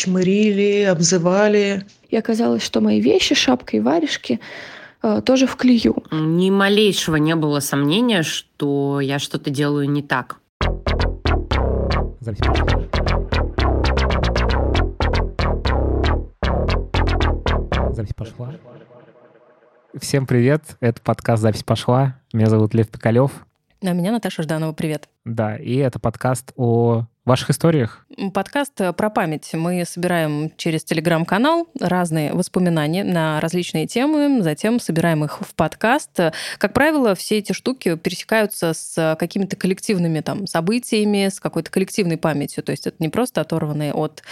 чмырили, обзывали. И оказалось, что мои вещи, шапка и варежки э, тоже в клею. Ни малейшего не было сомнения, что я что-то делаю не так. Запись Запись пошла. Всем привет, это подкаст «Запись пошла». Меня зовут Лев Пикалев. А меня Наташа Жданова, привет. Да, и это подкаст о ваших историях? Подкаст э, про память. Мы собираем через телеграм-канал разные воспоминания на различные темы, затем собираем их в подкаст. Как правило, все эти штуки пересекаются с какими-то коллективными там, событиями, с какой-то коллективной памятью. То есть это не просто оторванные от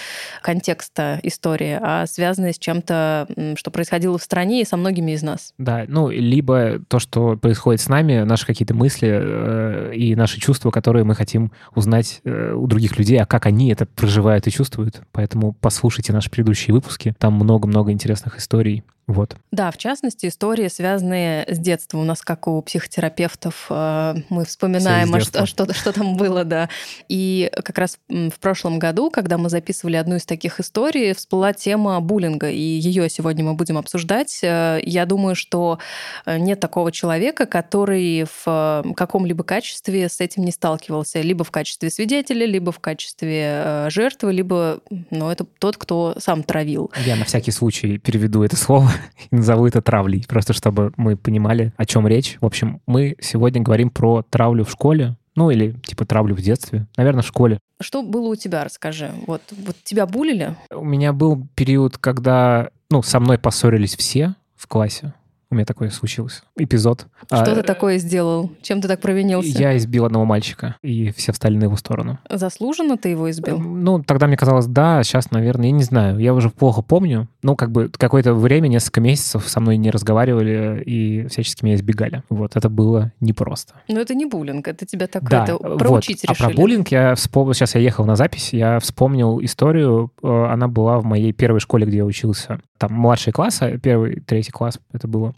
контекста истории, а связанные с чем-то, что происходило в стране и со многими из нас. Да, ну, либо то, что происходит с нами, наши какие-то мысли э, и наши чувства, которые мы хотим узнать э, у других других людей, а как они это проживают и чувствуют. Поэтому послушайте наши предыдущие выпуски. Там много-много интересных историй вот. Да, в частности, истории, связанные с детством. У нас, как у психотерапевтов, э, мы вспоминаем, а что, что, что там было, да. И как раз в прошлом году, когда мы записывали одну из таких историй, всплыла тема буллинга, и ее сегодня мы будем обсуждать. Э, я думаю, что э, нет такого человека, который в каком-либо качестве с этим не сталкивался, либо в качестве свидетеля, либо в качестве жертвы, либо ну, это тот, кто сам травил. Я на всякий случай переведу это слово и назову это травлей, просто чтобы мы понимали, о чем речь. В общем, мы сегодня говорим про травлю в школе, ну или типа травлю в детстве, наверное, в школе. Что было у тебя, расскажи. Вот, вот тебя булили? У меня был период, когда ну, со мной поссорились все в классе. У меня такое случилось. Эпизод. Что а, ты такое сделал? Чем ты так провинился? Я избил одного мальчика, и все встали на его сторону. Заслуженно ты его избил? Ну, тогда мне казалось, да, сейчас, наверное, я не знаю. Я уже плохо помню. Ну, как бы какое-то время, несколько месяцев со мной не разговаривали и всячески меня избегали. Вот, это было непросто. Но это не буллинг, это тебя так да, это, проучить вот. решили. А про буллинг я вспомнил, сейчас я ехал на запись, я вспомнил историю, э, она была в моей первой школе, где я учился. Там младший класс, а первый, третий класс это было.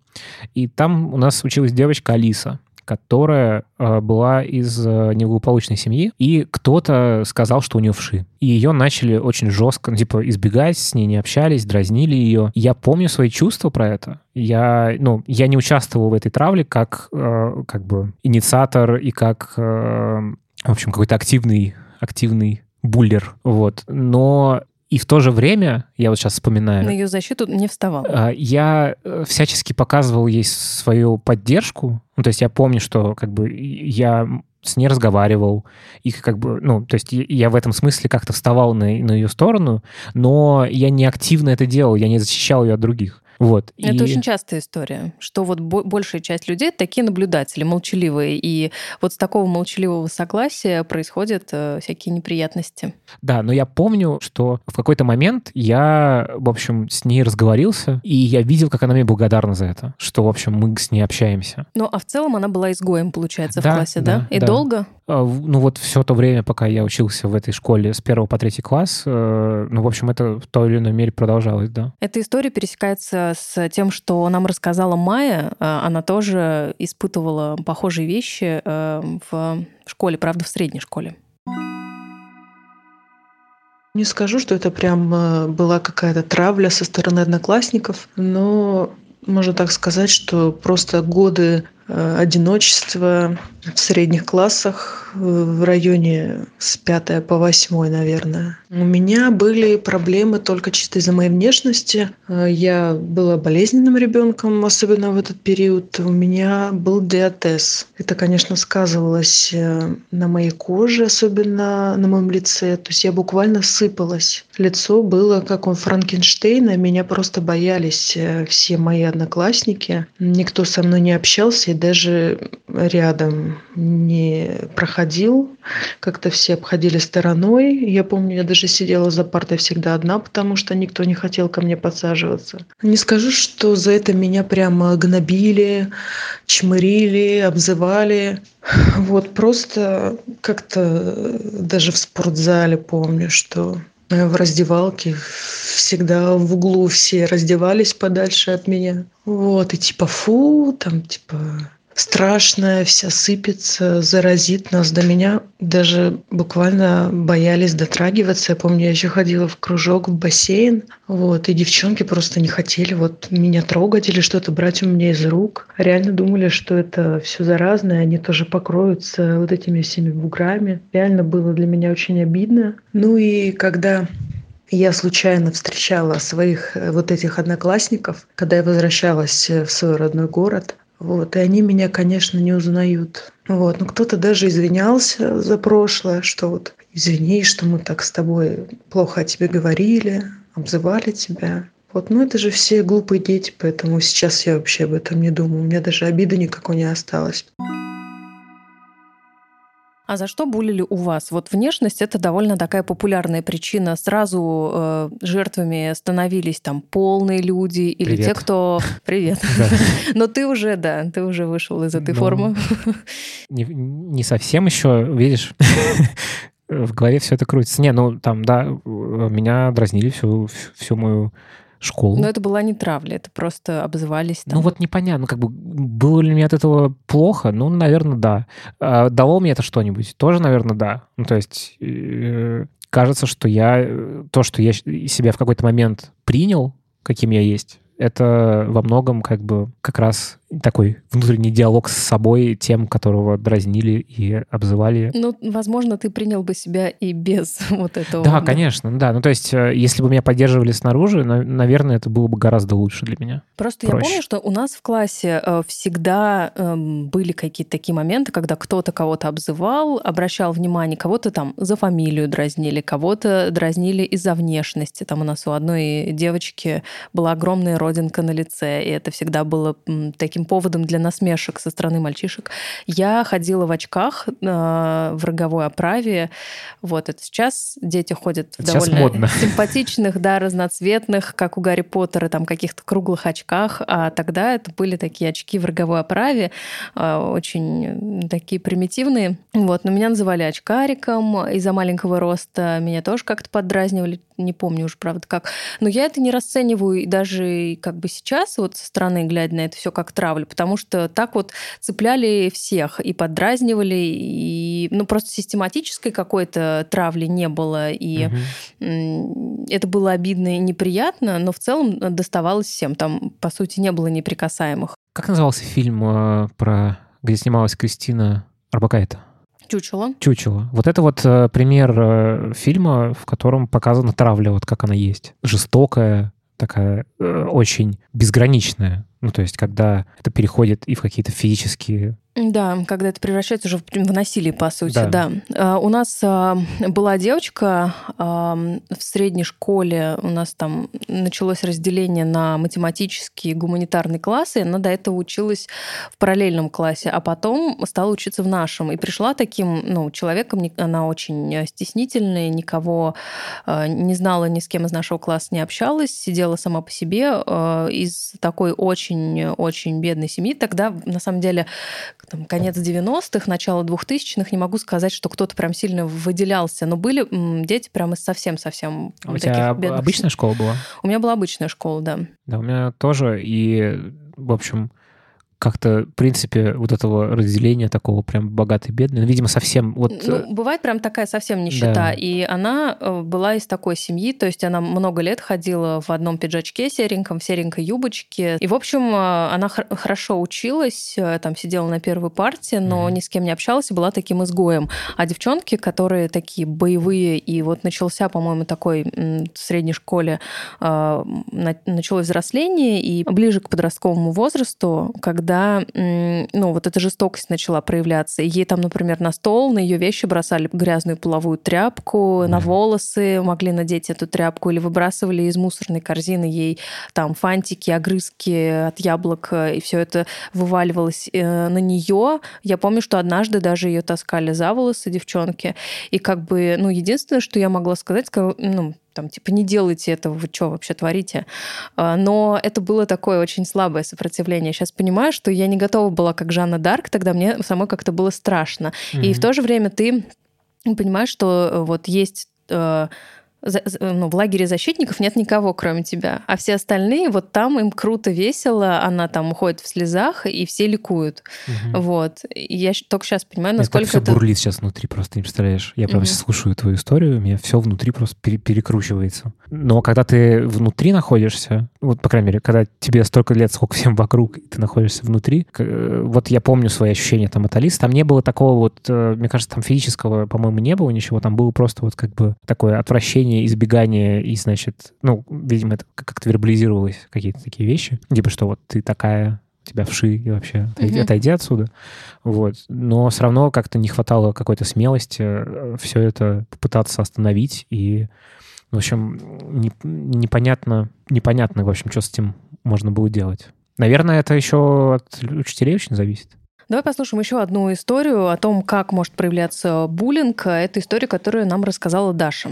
И там у нас училась девочка Алиса которая э, была из э, неблагополучной семьи, и кто-то сказал, что у нее вши. И ее начали очень жестко, ну, типа, избегать, с ней не общались, дразнили ее. Я помню свои чувства про это. Я, ну, я не участвовал в этой травле как, э, как бы, инициатор и как, э, в общем, какой-то активный, активный буллер, вот. Но и в то же время, я вот сейчас вспоминаю... На ее защиту не вставал. А, я э, всячески показывал ей свою поддержку. Ну, то есть я помню, что как бы я с ней разговаривал, и как бы, ну, то есть я в этом смысле как-то вставал на, на ее сторону, но я не активно это делал, я не защищал ее от других. Вот. Это и... очень частая история, что вот большая часть людей такие наблюдатели, молчаливые, и вот с такого молчаливого согласия происходят э, всякие неприятности. Да, но я помню, что в какой-то момент я, в общем, с ней разговорился, и я видел, как она мне благодарна за это, что, в общем, мы с ней общаемся. Ну, а в целом она была изгоем, получается, да, в классе, да? да? И да. долго? А, ну, вот все то время, пока я учился в этой школе с первого по третий класс, э, ну, в общем, это в той или иной мере продолжалось, да. Эта история пересекается с тем, что нам рассказала Майя. Э, она тоже испытывала похожие вещи э, в школе, правда, в средней школе. Не скажу, что это прям была какая-то травля со стороны одноклассников, но можно так сказать, что просто годы одиночества в средних классах в районе с 5 по 8, наверное. У меня были проблемы только чисто из-за моей внешности. Я была болезненным ребенком, особенно в этот период. У меня был диатез. Это, конечно, сказывалось э, на моей коже, особенно на моем лице. То есть я буквально сыпалась. Лицо было как у Франкенштейна. Меня просто боялись э, все мои одноклассники. Никто со мной не общался даже рядом не проходил. Как-то все обходили стороной. Я помню, я даже сидела за партой всегда одна, потому что никто не хотел ко мне подсаживаться. Не скажу, что за это меня прямо гнобили, чмырили, обзывали. Вот просто как-то даже в спортзале помню, что в раздевалке всегда в углу все раздевались подальше от меня. Вот, и типа фу, там типа страшная, вся сыпется, заразит нас. До меня даже буквально боялись дотрагиваться. Я помню, я еще ходила в кружок, в бассейн, вот, и девчонки просто не хотели вот меня трогать или что-то брать у меня из рук. Реально думали, что это все заразное, они тоже покроются вот этими всеми буграми. Реально было для меня очень обидно. Ну и когда я случайно встречала своих э, вот этих одноклассников, когда я возвращалась э, в свой родной город. Вот, и они меня, конечно, не узнают. Вот, но кто-то даже извинялся за прошлое, что вот извини, что мы так с тобой плохо о тебе говорили, обзывали тебя. Вот, ну это же все глупые дети, поэтому сейчас я вообще об этом не думаю. У меня даже обиды никакой не осталось. А за что булили у вас? Вот внешность это довольно такая популярная причина. Сразу э, жертвами становились там полные люди или Привет. те, кто... Привет. Но ты уже, да, ты уже вышел из этой Ну, формы. Не, не совсем еще, видишь, в голове все это крутится. Не, ну там, да, меня дразнили всю, всю мою школу. Но это была не травля, это просто обзывались там. Ну вот непонятно, как бы было ли мне от этого плохо? Ну, наверное, да. А дало мне это что-нибудь? Тоже, наверное, да. Ну, то есть э, кажется, что я э, то, что я себя в какой-то момент принял, каким я есть, это во многом как бы как раз такой внутренний диалог с собой, тем, которого дразнили и обзывали. Ну, возможно, ты принял бы себя и без вот этого. Да, конечно, да. Ну, то есть, э, если бы меня поддерживали снаружи, на- наверное, это было бы гораздо лучше для меня. Просто я проще. помню, что у нас в классе э, всегда эм, были какие-то такие моменты, когда кто-то кого-то обзывал, обращал внимание, кого-то там за фамилию дразнили, кого-то дразнили из-за внешности. Там у нас у одной девочки была огромная родинка на лице, и это всегда было м, таким поводом для насмешек со стороны мальчишек. Я ходила в очках э, в роговой оправе. Вот это сейчас дети ходят в Сейчас довольно модно. симпатичных, да, разноцветных, как у Гарри Поттера, там каких-то круглых очках. А тогда это были такие очки в роговой оправе, э, очень такие примитивные. Вот, но меня называли очкариком из-за маленького роста. Меня тоже как-то поддразнивали, не помню уже, правда, как. Но я это не расцениваю и даже как бы сейчас, вот со стороны глядя на это все как травлю, потому что так вот цепляли всех и поддразнивали, и ну просто систематической какой-то травли не было, и м, это было обидно и неприятно, но в целом доставалось всем. Там, по сути, не было неприкасаемых. Как назывался фильм э, про где снималась Кристина Арбакайте? Чучело. Чучело. Вот это вот э, пример э, фильма, в котором показана травля, вот как она есть. Жестокая, такая э, очень безграничная. Ну, то есть, когда это переходит и в какие-то физические... Да, когда это превращается уже в в насилие, по сути, Да. да. А, У нас а, была девочка а, в средней школе, у нас там началось разделение на математические и гуманитарные классы, она до этого училась в параллельном классе, а потом стала учиться в нашем. И пришла таким ну, человеком, она очень э, стеснительная, никого э, не знала, ни с кем из нашего класса не общалась, сидела сама по себе э, из такой очень-очень бедной семьи. Тогда, на самом деле, там, конец 90-х, начало 2000-х, не могу сказать, что кто-то прям сильно выделялся, но были дети прям из совсем-совсем А У таких тебя бедных обычная школа была? У меня была обычная школа, да. Да, у меня тоже. И, в общем, как-то, в принципе, вот этого разделения такого прям богатый-бедный, ну, видимо, совсем вот... э, Ну, бывает прям такая совсем нищета. Да. И она э, была из такой семьи, то есть она много лет ходила в одном пиджачке сереньком, в серенькой юбочке. И, в общем, э, она хор- хорошо училась, э, там сидела на первой партии, но Мгм. ни с кем не общалась и была таким изгоем. А девчонки, которые такие боевые, и вот начался, по-моему, такой в средней школе э, на- началось взросление, и ближе к подростковому возрасту, когда, м, ну, вот эта жестокость начала проявляться. И ей там, например, на стол, на ее вещи бросали грязную половую тряпку, на волосы могли надеть эту тряпку, или выбрасывали из мусорной корзины ей там фантики, огрызки от яблок, э, и все это вываливалось э, на нее. Я помню, что однажды даже ее таскали за волосы девчонки. И как бы, ну, единственное, что я могла сказать, ну, там, типа, не делайте этого, вы что вообще творите? А, Но это было такое очень слабое сопротивление. Сейчас понимаю, что я не готова была как Жанна Дарк, тогда мне самой как-то было страшно. И мгм. в то же время ты понимаешь, что э, вот есть ну, в лагере защитников нет никого, кроме тебя. А все остальные, вот там им круто, весело, она там уходит в слезах, и все ликуют. Угу. Вот. И я только сейчас понимаю, насколько это... все бурлит сейчас внутри, просто не представляешь. Я прям угу. слушаю твою историю, у меня все внутри просто пере перекручивается. Но когда ты внутри находишься, вот, по крайней мере, когда тебе столько лет, сколько всем вокруг, и ты находишься внутри, э, вот я помню свои ощущения там от Алисы, там не было такого вот, э, мне кажется, там физического, по-моему, не было ничего, там было просто вот как бы такое отвращение, избегание, и, значит, ну, видимо, это как-то вербализировалось, какие-то такие вещи, типа, что вот ты такая, тебя вши и вообще отойди, mm-hmm. отойди отсюда. Вот. Но все равно как-то не хватало какой-то смелости э, все это попытаться остановить и в общем, не, непонятно, непонятно, в общем, что с этим можно было делать. Наверное, это еще от учителей очень зависит. Давай послушаем еще одну историю о том, как может проявляться буллинг. Это история, которую нам рассказала Даша.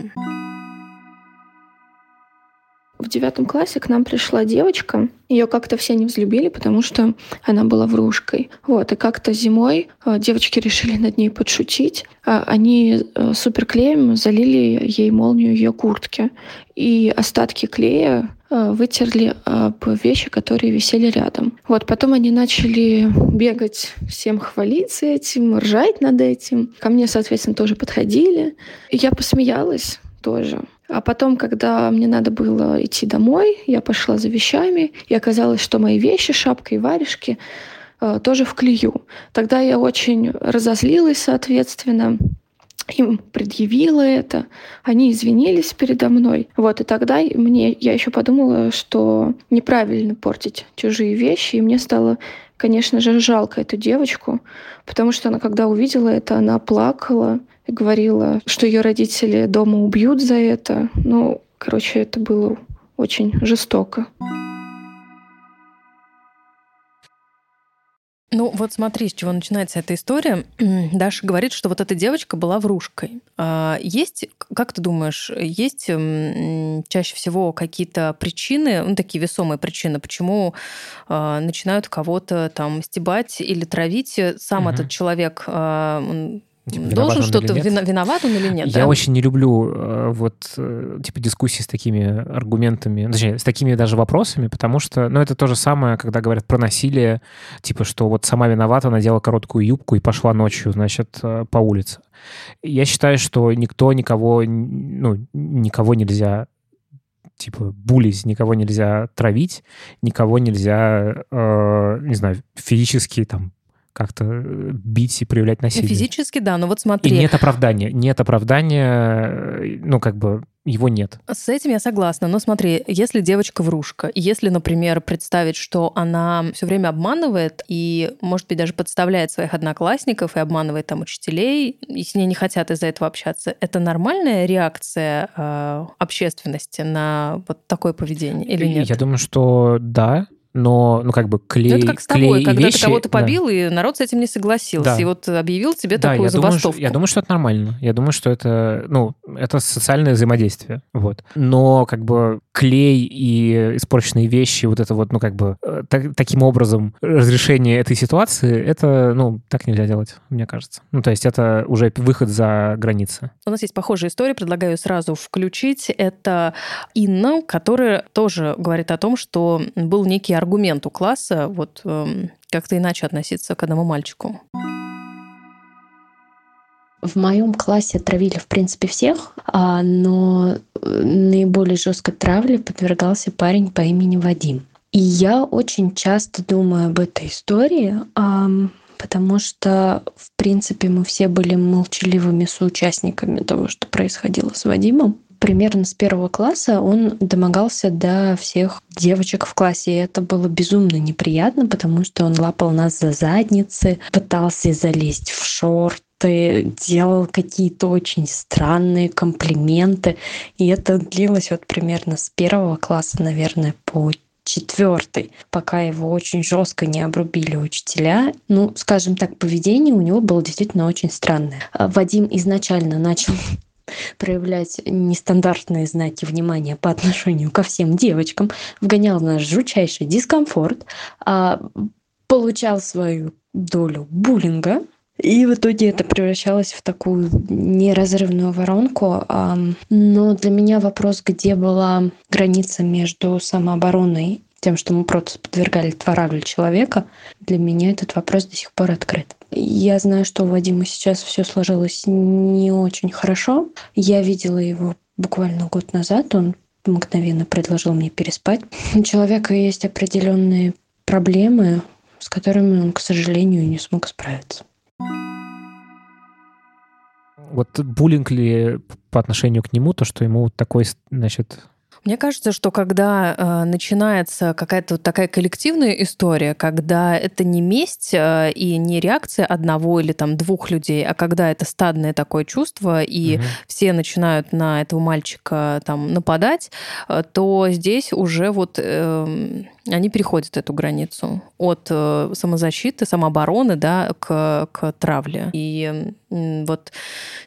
В девятом классе к нам пришла девочка. Ее как-то все не взлюбили, потому что она была врушкой. Вот. И как-то зимой э, девочки решили над ней подшутить. А они э, суперклеем залили ей молнию ее куртки. И остатки клея э, вытерли об вещи, которые висели рядом. Вот, потом они начали бегать, всем хвалиться этим, ржать над этим. Ко мне, соответственно, тоже подходили. И я посмеялась тоже. А потом, когда мне надо было идти домой, я пошла за вещами, и оказалось, что мои вещи, шапка и варежки э, тоже в клею. Тогда я очень разозлилась, соответственно, им предъявила это, они извинились передо мной. Вот, и тогда мне, я еще подумала, что неправильно портить чужие вещи, и мне стало, конечно же, жалко эту девочку, потому что она, когда увидела это, она плакала, и говорила, что ее родители дома убьют за это. Ну, короче, это было очень жестоко. Ну вот смотри, с чего начинается эта история. Даша говорит, что вот эта девочка была врушкой. А есть, как ты думаешь, есть чаще всего какие-то причины, ну такие весомые причины, почему а, начинают кого-то там стебать или травить? Сам угу. этот человек а, Типа, Должен что-то виноват он или нет? Я да? очень не люблю э, вот э, типа дискуссии с такими аргументами, точнее, с такими даже вопросами, потому что, ну, это то же самое, когда говорят про насилие, типа, что вот сама виновата, надела короткую юбку и пошла ночью, значит, э, по улице. Я считаю, что никто никого, ну, никого нельзя типа булить, никого нельзя травить, никого нельзя, э, не знаю, физически там как-то э, бить и проявлять насилие. Физически, да, но вот смотри. И нет оправдания. Нет оправдания, э, ну, как бы его нет. С этим я согласна. Но смотри, если девочка врушка, если, например, представить, что она все время обманывает и, может быть, даже подставляет своих одноклассников и обманывает там учителей, и с ней не хотят из-за этого общаться, это нормальная реакция э, общественности на вот такое поведение или нет? Я думаю, что да, но, ну, как бы клей, ну, это как с тобой, клей когда вещи, ты кого-то побил, да. и народ с этим не согласился. Да. И вот объявил тебе да, такую я забастовку. Думаю, я думаю, что это нормально. Я думаю, что это, ну, это социальное взаимодействие. Вот. Но, как бы, клей и испорченные вещи, вот это вот, ну, как бы, э, так, таким образом разрешение этой ситуации, это, ну, так нельзя делать, мне кажется. Ну, то есть это уже выход за границы. У нас есть похожая история, предлагаю сразу включить. Это Инна, которая тоже говорит о том, что был некий аргумент у класса вот эм, как-то иначе относиться к одному мальчику? В моем классе травили, в принципе, всех, а, но э, наиболее жесткой травле подвергался парень по имени Вадим. И я очень часто думаю об этой истории, потому что, в принципе, мы все были молчаливыми соучастниками того, что происходило с Вадимом примерно с первого класса он домогался до всех девочек в классе. И это было безумно неприятно, потому что он лапал нас за задницы, пытался залезть в шорты, делал какие-то очень странные комплименты. И это длилось вот примерно с первого класса, наверное, по четвертый, пока его очень жестко не обрубили учителя. Ну, скажем так, поведение у него было действительно очень странное. Вадим изначально начал проявлять нестандартные знаки внимания по отношению ко всем девочкам, вгонял в наш жутчайший дискомфорт, а получал свою долю буллинга, И в итоге это превращалось в такую неразрывную воронку. Но для меня вопрос, где была граница между самообороной тем, что мы просто подвергали травле человека, для меня этот вопрос до сих пор открыт. Я знаю, что у Вадима сейчас все сложилось не очень хорошо. Я видела его буквально год назад. Он мгновенно предложил мне переспать. У человека есть определенные проблемы, с которыми он, к сожалению, не смог справиться. Вот буллинг ли по отношению к нему, то, что ему такой, значит, мне кажется, что когда э, начинается какая-то вот такая коллективная история, когда это не месть э, и не реакция одного или там двух людей, а когда это стадное такое чувство, и угу. все начинают на этого мальчика там нападать, э, то здесь уже вот э, они переходят эту границу от э, самозащиты, самообороны, да, к, к травле. И вот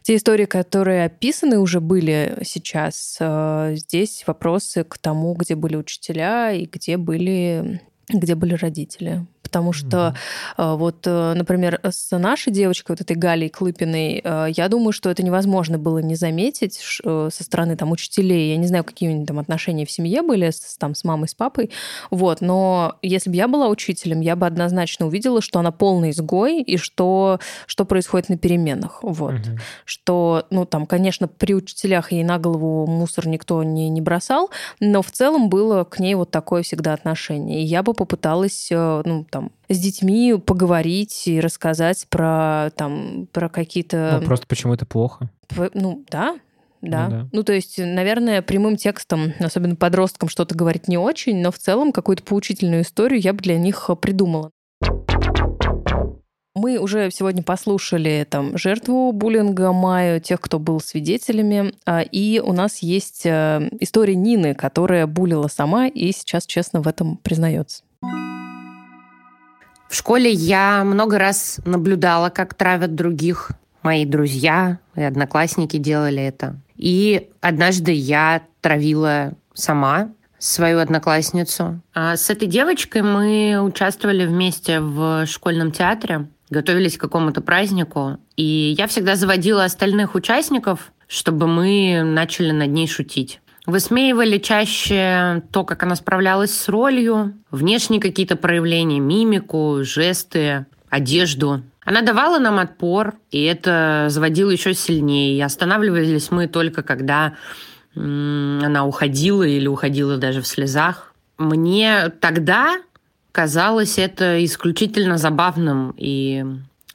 те истории, которые описаны уже были сейчас, э, здесь вопросы к тому, где были учителя и где были где были родители потому что mm-hmm. вот, э, например, с нашей девочкой, вот этой Галей Клыпиной, э, я думаю, что это невозможно было не заметить со стороны там учителей. Я не знаю, какие у них там отношения в семье были с, там, с мамой, с папой, вот, но если бы я была учителем, я бы однозначно увидела, что она полный изгой и что, что происходит на переменах, вот. Mm-hmm. Что, ну, там, конечно, при учителях ей на голову мусор никто не, не бросал, но в целом было к ней вот такое всегда отношение. И я бы попыталась, ну, там, с детьми поговорить и рассказать про там про какие-то. Ну, просто почему это плохо? Ну да, да. Ну, да. ну, то есть, наверное, прямым текстом, особенно подросткам, что-то говорить не очень, но в целом какую-то поучительную историю я бы для них придумала. Мы уже сегодня послушали там жертву буллинга Майю, тех, кто был свидетелями, а, и у нас есть э, история Нины, которая булила сама и сейчас честно в этом признается. В школе я много раз наблюдала, как травят других. Мои друзья и одноклассники делали это. И однажды я травила сама свою одноклассницу. А с этой девочкой мы участвовали вместе в школьном театре, готовились к какому-то празднику. И я всегда заводила остальных участников, чтобы мы начали над ней шутить. Высмеивали чаще то, как она справлялась с ролью, внешние какие-то проявления, мимику, жесты, одежду. Она давала нам отпор, и это заводило еще сильнее. И останавливались мы только когда она уходила или уходила даже в слезах. Мне тогда казалось это исключительно забавным, и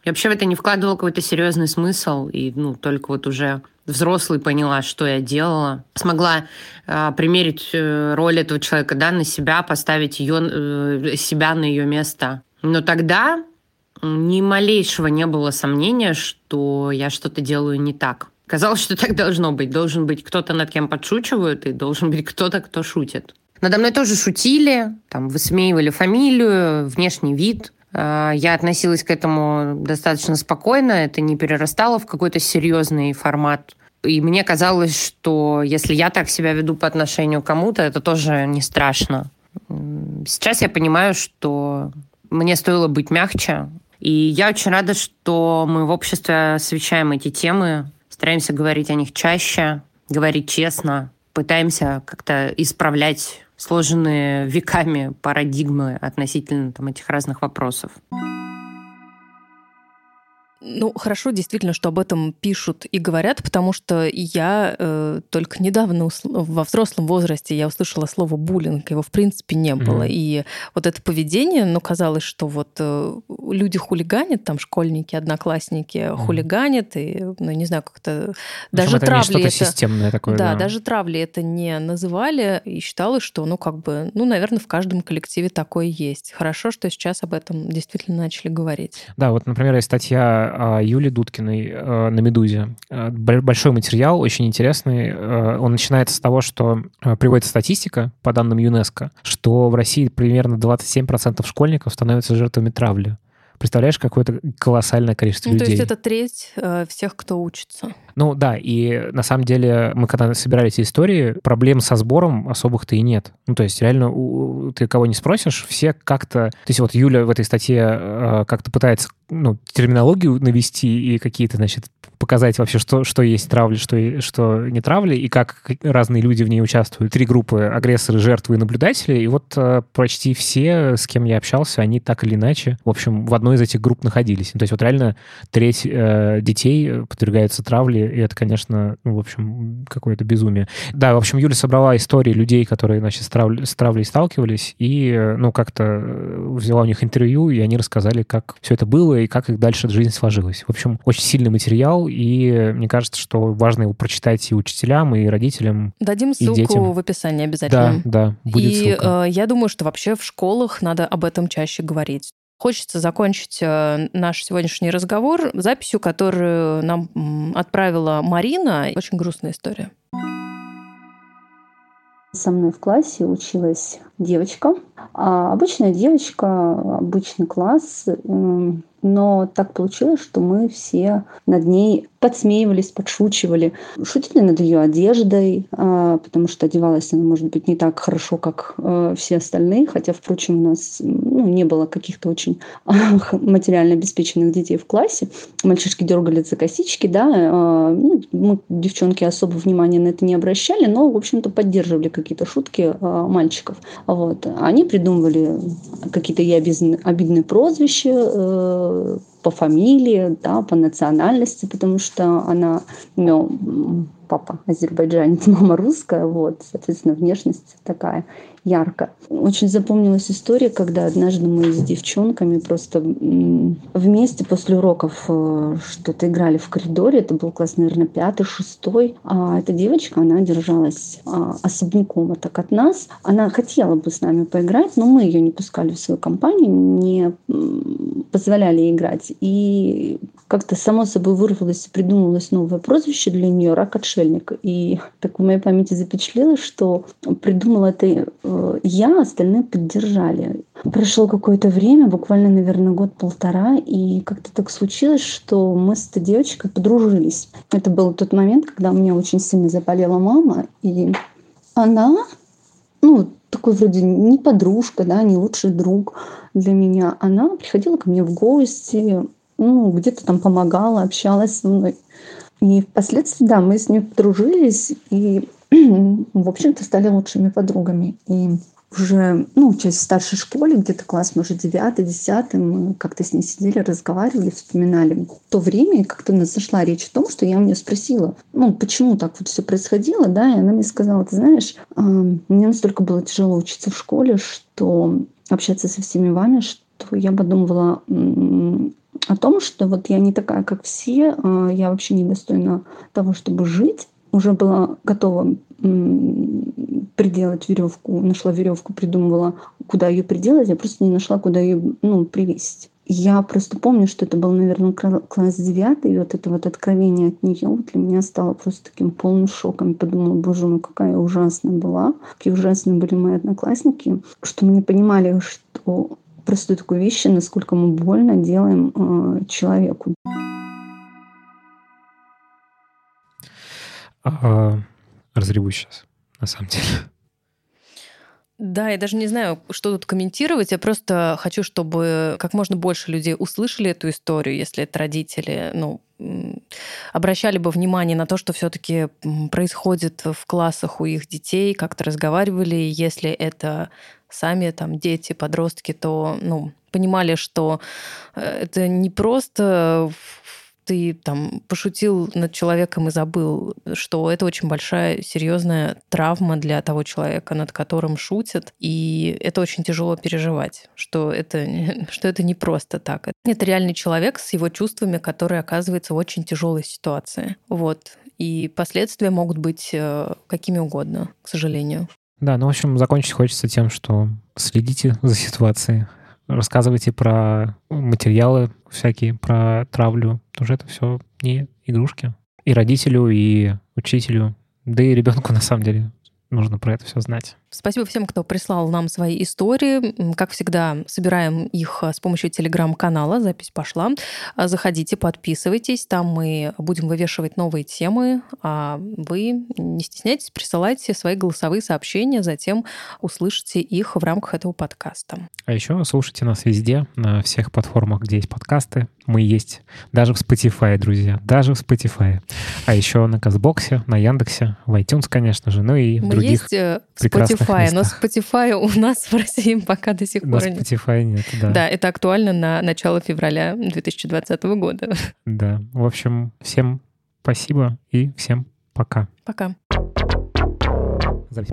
я вообще в это не вкладывала какой-то серьезный смысл, и ну, только вот уже взрослый поняла, что я делала, смогла э, примерить э, роль этого человека да, на себя, поставить ее, э, себя на ее место. Но тогда ни малейшего не было сомнения, что я что-то делаю не так. Казалось, что так должно быть. Должен быть кто-то, над кем подшучивают, и должен быть кто-то, кто шутит. Надо мной тоже шутили, там, высмеивали фамилию, внешний вид. Э, я относилась к этому достаточно спокойно, это не перерастало в какой-то серьезный формат. И мне казалось, что если я так себя веду по отношению к кому-то, это тоже не страшно. Сейчас я понимаю, что мне стоило быть мягче. И я очень рада, что мы в обществе освещаем эти темы, стараемся говорить о них чаще, говорить честно, пытаемся как-то исправлять сложенные веками парадигмы относительно там, этих разных вопросов. Ну, хорошо, действительно, что об этом пишут и говорят, потому что я э, только недавно во взрослом возрасте я услышала слово буллинг, его в принципе не было. Mm-hmm. И вот это поведение, ну, казалось, что вот э, люди хулиганят, там школьники, одноклассники mm-hmm. хулиганят, и, ну, не знаю, как-то даже это травли это... системное такое, да, да, даже травли это не называли, и считалось, что, ну, как бы, ну, наверное, в каждом коллективе такое есть. Хорошо, что сейчас об этом действительно начали говорить. Да, вот, например, есть статья Юли Дудкиной э, на «Медузе». Э, большой материал, очень интересный. Э, он начинается с того, что приводится статистика по данным ЮНЕСКО, что в России примерно 27% школьников становятся жертвами травли представляешь, какое-то колоссальное количество ну, людей. То есть это треть э, всех, кто учится. Ну да, и на самом деле мы когда собирали эти истории, проблем со сбором особых-то и нет. Ну то есть реально у, ты кого не спросишь, все как-то... То есть вот Юля в этой статье э, как-то пытается ну, терминологию навести и какие-то, значит, показать вообще, что, что есть травля, что, что не травля, и как разные люди в ней участвуют. Три группы — агрессоры, жертвы и наблюдатели. И вот э, почти все, с кем я общался, они так или иначе, в общем, в одной из этих групп находились. То есть вот реально треть э, детей подвергаются травле, и это, конечно, ну, в общем, какое-то безумие. Да, в общем, Юля собрала истории людей, которые, значит, с, трав... с травлей сталкивались, и, э, ну, как-то э, взяла у них интервью, и они рассказали, как все это было, и как их дальше жизнь сложилась. В общем, очень сильный материал, и мне кажется, что важно его прочитать и учителям, и родителям, Дадим ссылку и детям. в описании обязательно. Да, да, будет и ссылка. Э, я думаю, что вообще в школах надо об этом чаще говорить. Хочется закончить э, наш сегодняшний разговор записью, которую нам отправила Марина. Очень грустная история. Со мной в классе училась девочка. А обычная девочка, обычный класс. Но так получилось, что мы все над ней подсмеивались, подшучивали, шутили над ее одеждой, а, потому что одевалась она, может быть, не так хорошо, как э, все остальные, хотя, впрочем, у нас ну, не было каких-то очень материально обеспеченных детей в классе. Мальчишки дергали за косички, да, а, ну, девчонки, особо внимания на это не обращали, но, в общем-то, поддерживали какие-то шутки а, мальчиков. Вот. Они придумывали какие-то ей обидные прозвища, э, по фамилии, да, по национальности, потому что она, у нее папа азербайджанец, мама русская, вот, соответственно, внешность такая ярко. Очень запомнилась история, когда однажды мы с девчонками просто вместе после уроков э, что-то играли в коридоре. Это был класс, наверное, пятый, шестой. А эта девочка, она держалась а, особняком так от нас. Она хотела бы с нами поиграть, но мы ее не пускали в свою компанию, не позволяли играть. И как-то само собой вырвалось и придумалось новое прозвище для нее «Рак-отшельник». И так в моей памяти запечатлелось, что придумала это э, я, остальные поддержали. Прошло какое-то время, буквально, наверное, год-полтора, и как-то так случилось, что мы с этой девочкой подружились. Это был тот момент, когда у меня очень сильно заболела мама, и она, ну, такой вроде не подружка, да, не лучший друг для меня. Она приходила ко мне в гости, ну, где-то там помогала, общалась со мной. И впоследствии, да, мы с ней подружились и, в общем-то, стали лучшими подругами. И уже, ну, часть в старшей школе, где-то класс, может, девятый, десятый, мы как-то с ней сидели, разговаривали, вспоминали то время, и как-то у нас зашла речь о том, что я у нее спросила, ну, почему так вот все происходило, да, и она мне сказала, ты знаешь, э, мне настолько было тяжело учиться в школе, что общаться со всеми вами, что я подумывала о том, что вот я не такая, как все, а я вообще недостойна того, чтобы жить. Уже была готова приделать веревку, нашла веревку, придумывала, куда ее приделать, я просто не нашла, куда ее ну, привесить. Я просто помню, что это был, наверное, класс девятый, и вот это вот откровение от нее вот для меня стало просто таким полным шоком. Я подумала, боже мой, какая я ужасная была, какие ужасные были мои одноклассники, что мы не понимали, что простую такую вещь, насколько мы больно делаем э, человеку. А, разреву сейчас, на самом деле. Да, я даже не знаю, что тут комментировать. Я просто хочу, чтобы как можно больше людей услышали эту историю, если это родители, ну, обращали бы внимание на то, что все-таки происходит в классах у их детей, как-то разговаривали, если это сами там дети, подростки, то ну, понимали, что э, это не просто ты там пошутил над человеком и забыл, что это очень большая серьезная травма для того человека, над которым шутят, и это очень тяжело переживать, что это, что это не просто так. Это реальный человек с его чувствами, который оказывается в очень тяжелой ситуации. Вот. И последствия могут быть э, какими угодно, к сожалению. Да, ну, в общем, закончить хочется тем, что следите за ситуацией, рассказывайте про материалы всякие, про травлю, что это все не игрушки. И родителю, и учителю, да и ребенку на самом деле нужно про это все знать. Спасибо всем, кто прислал нам свои истории. Как всегда, собираем их с помощью телеграм-канала. Запись пошла. Заходите, подписывайтесь. Там мы будем вывешивать новые темы. А вы не стесняйтесь, присылайте свои голосовые сообщения, затем услышите их в рамках этого подкаста. А еще слушайте нас везде, на всех платформах, где есть подкасты. Мы есть даже в Spotify, друзья, даже в Spotify. А еще на Казбоксе, на Яндексе, в iTunes, конечно же, ну и в Мы других есть э, в Spotify, но Spotify у нас в России пока до сих пор нет. Spotify нет, да. Да, это актуально на начало февраля 2020 года. Да, в общем, всем спасибо и всем пока. Пока. Запись.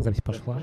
Запись пошла.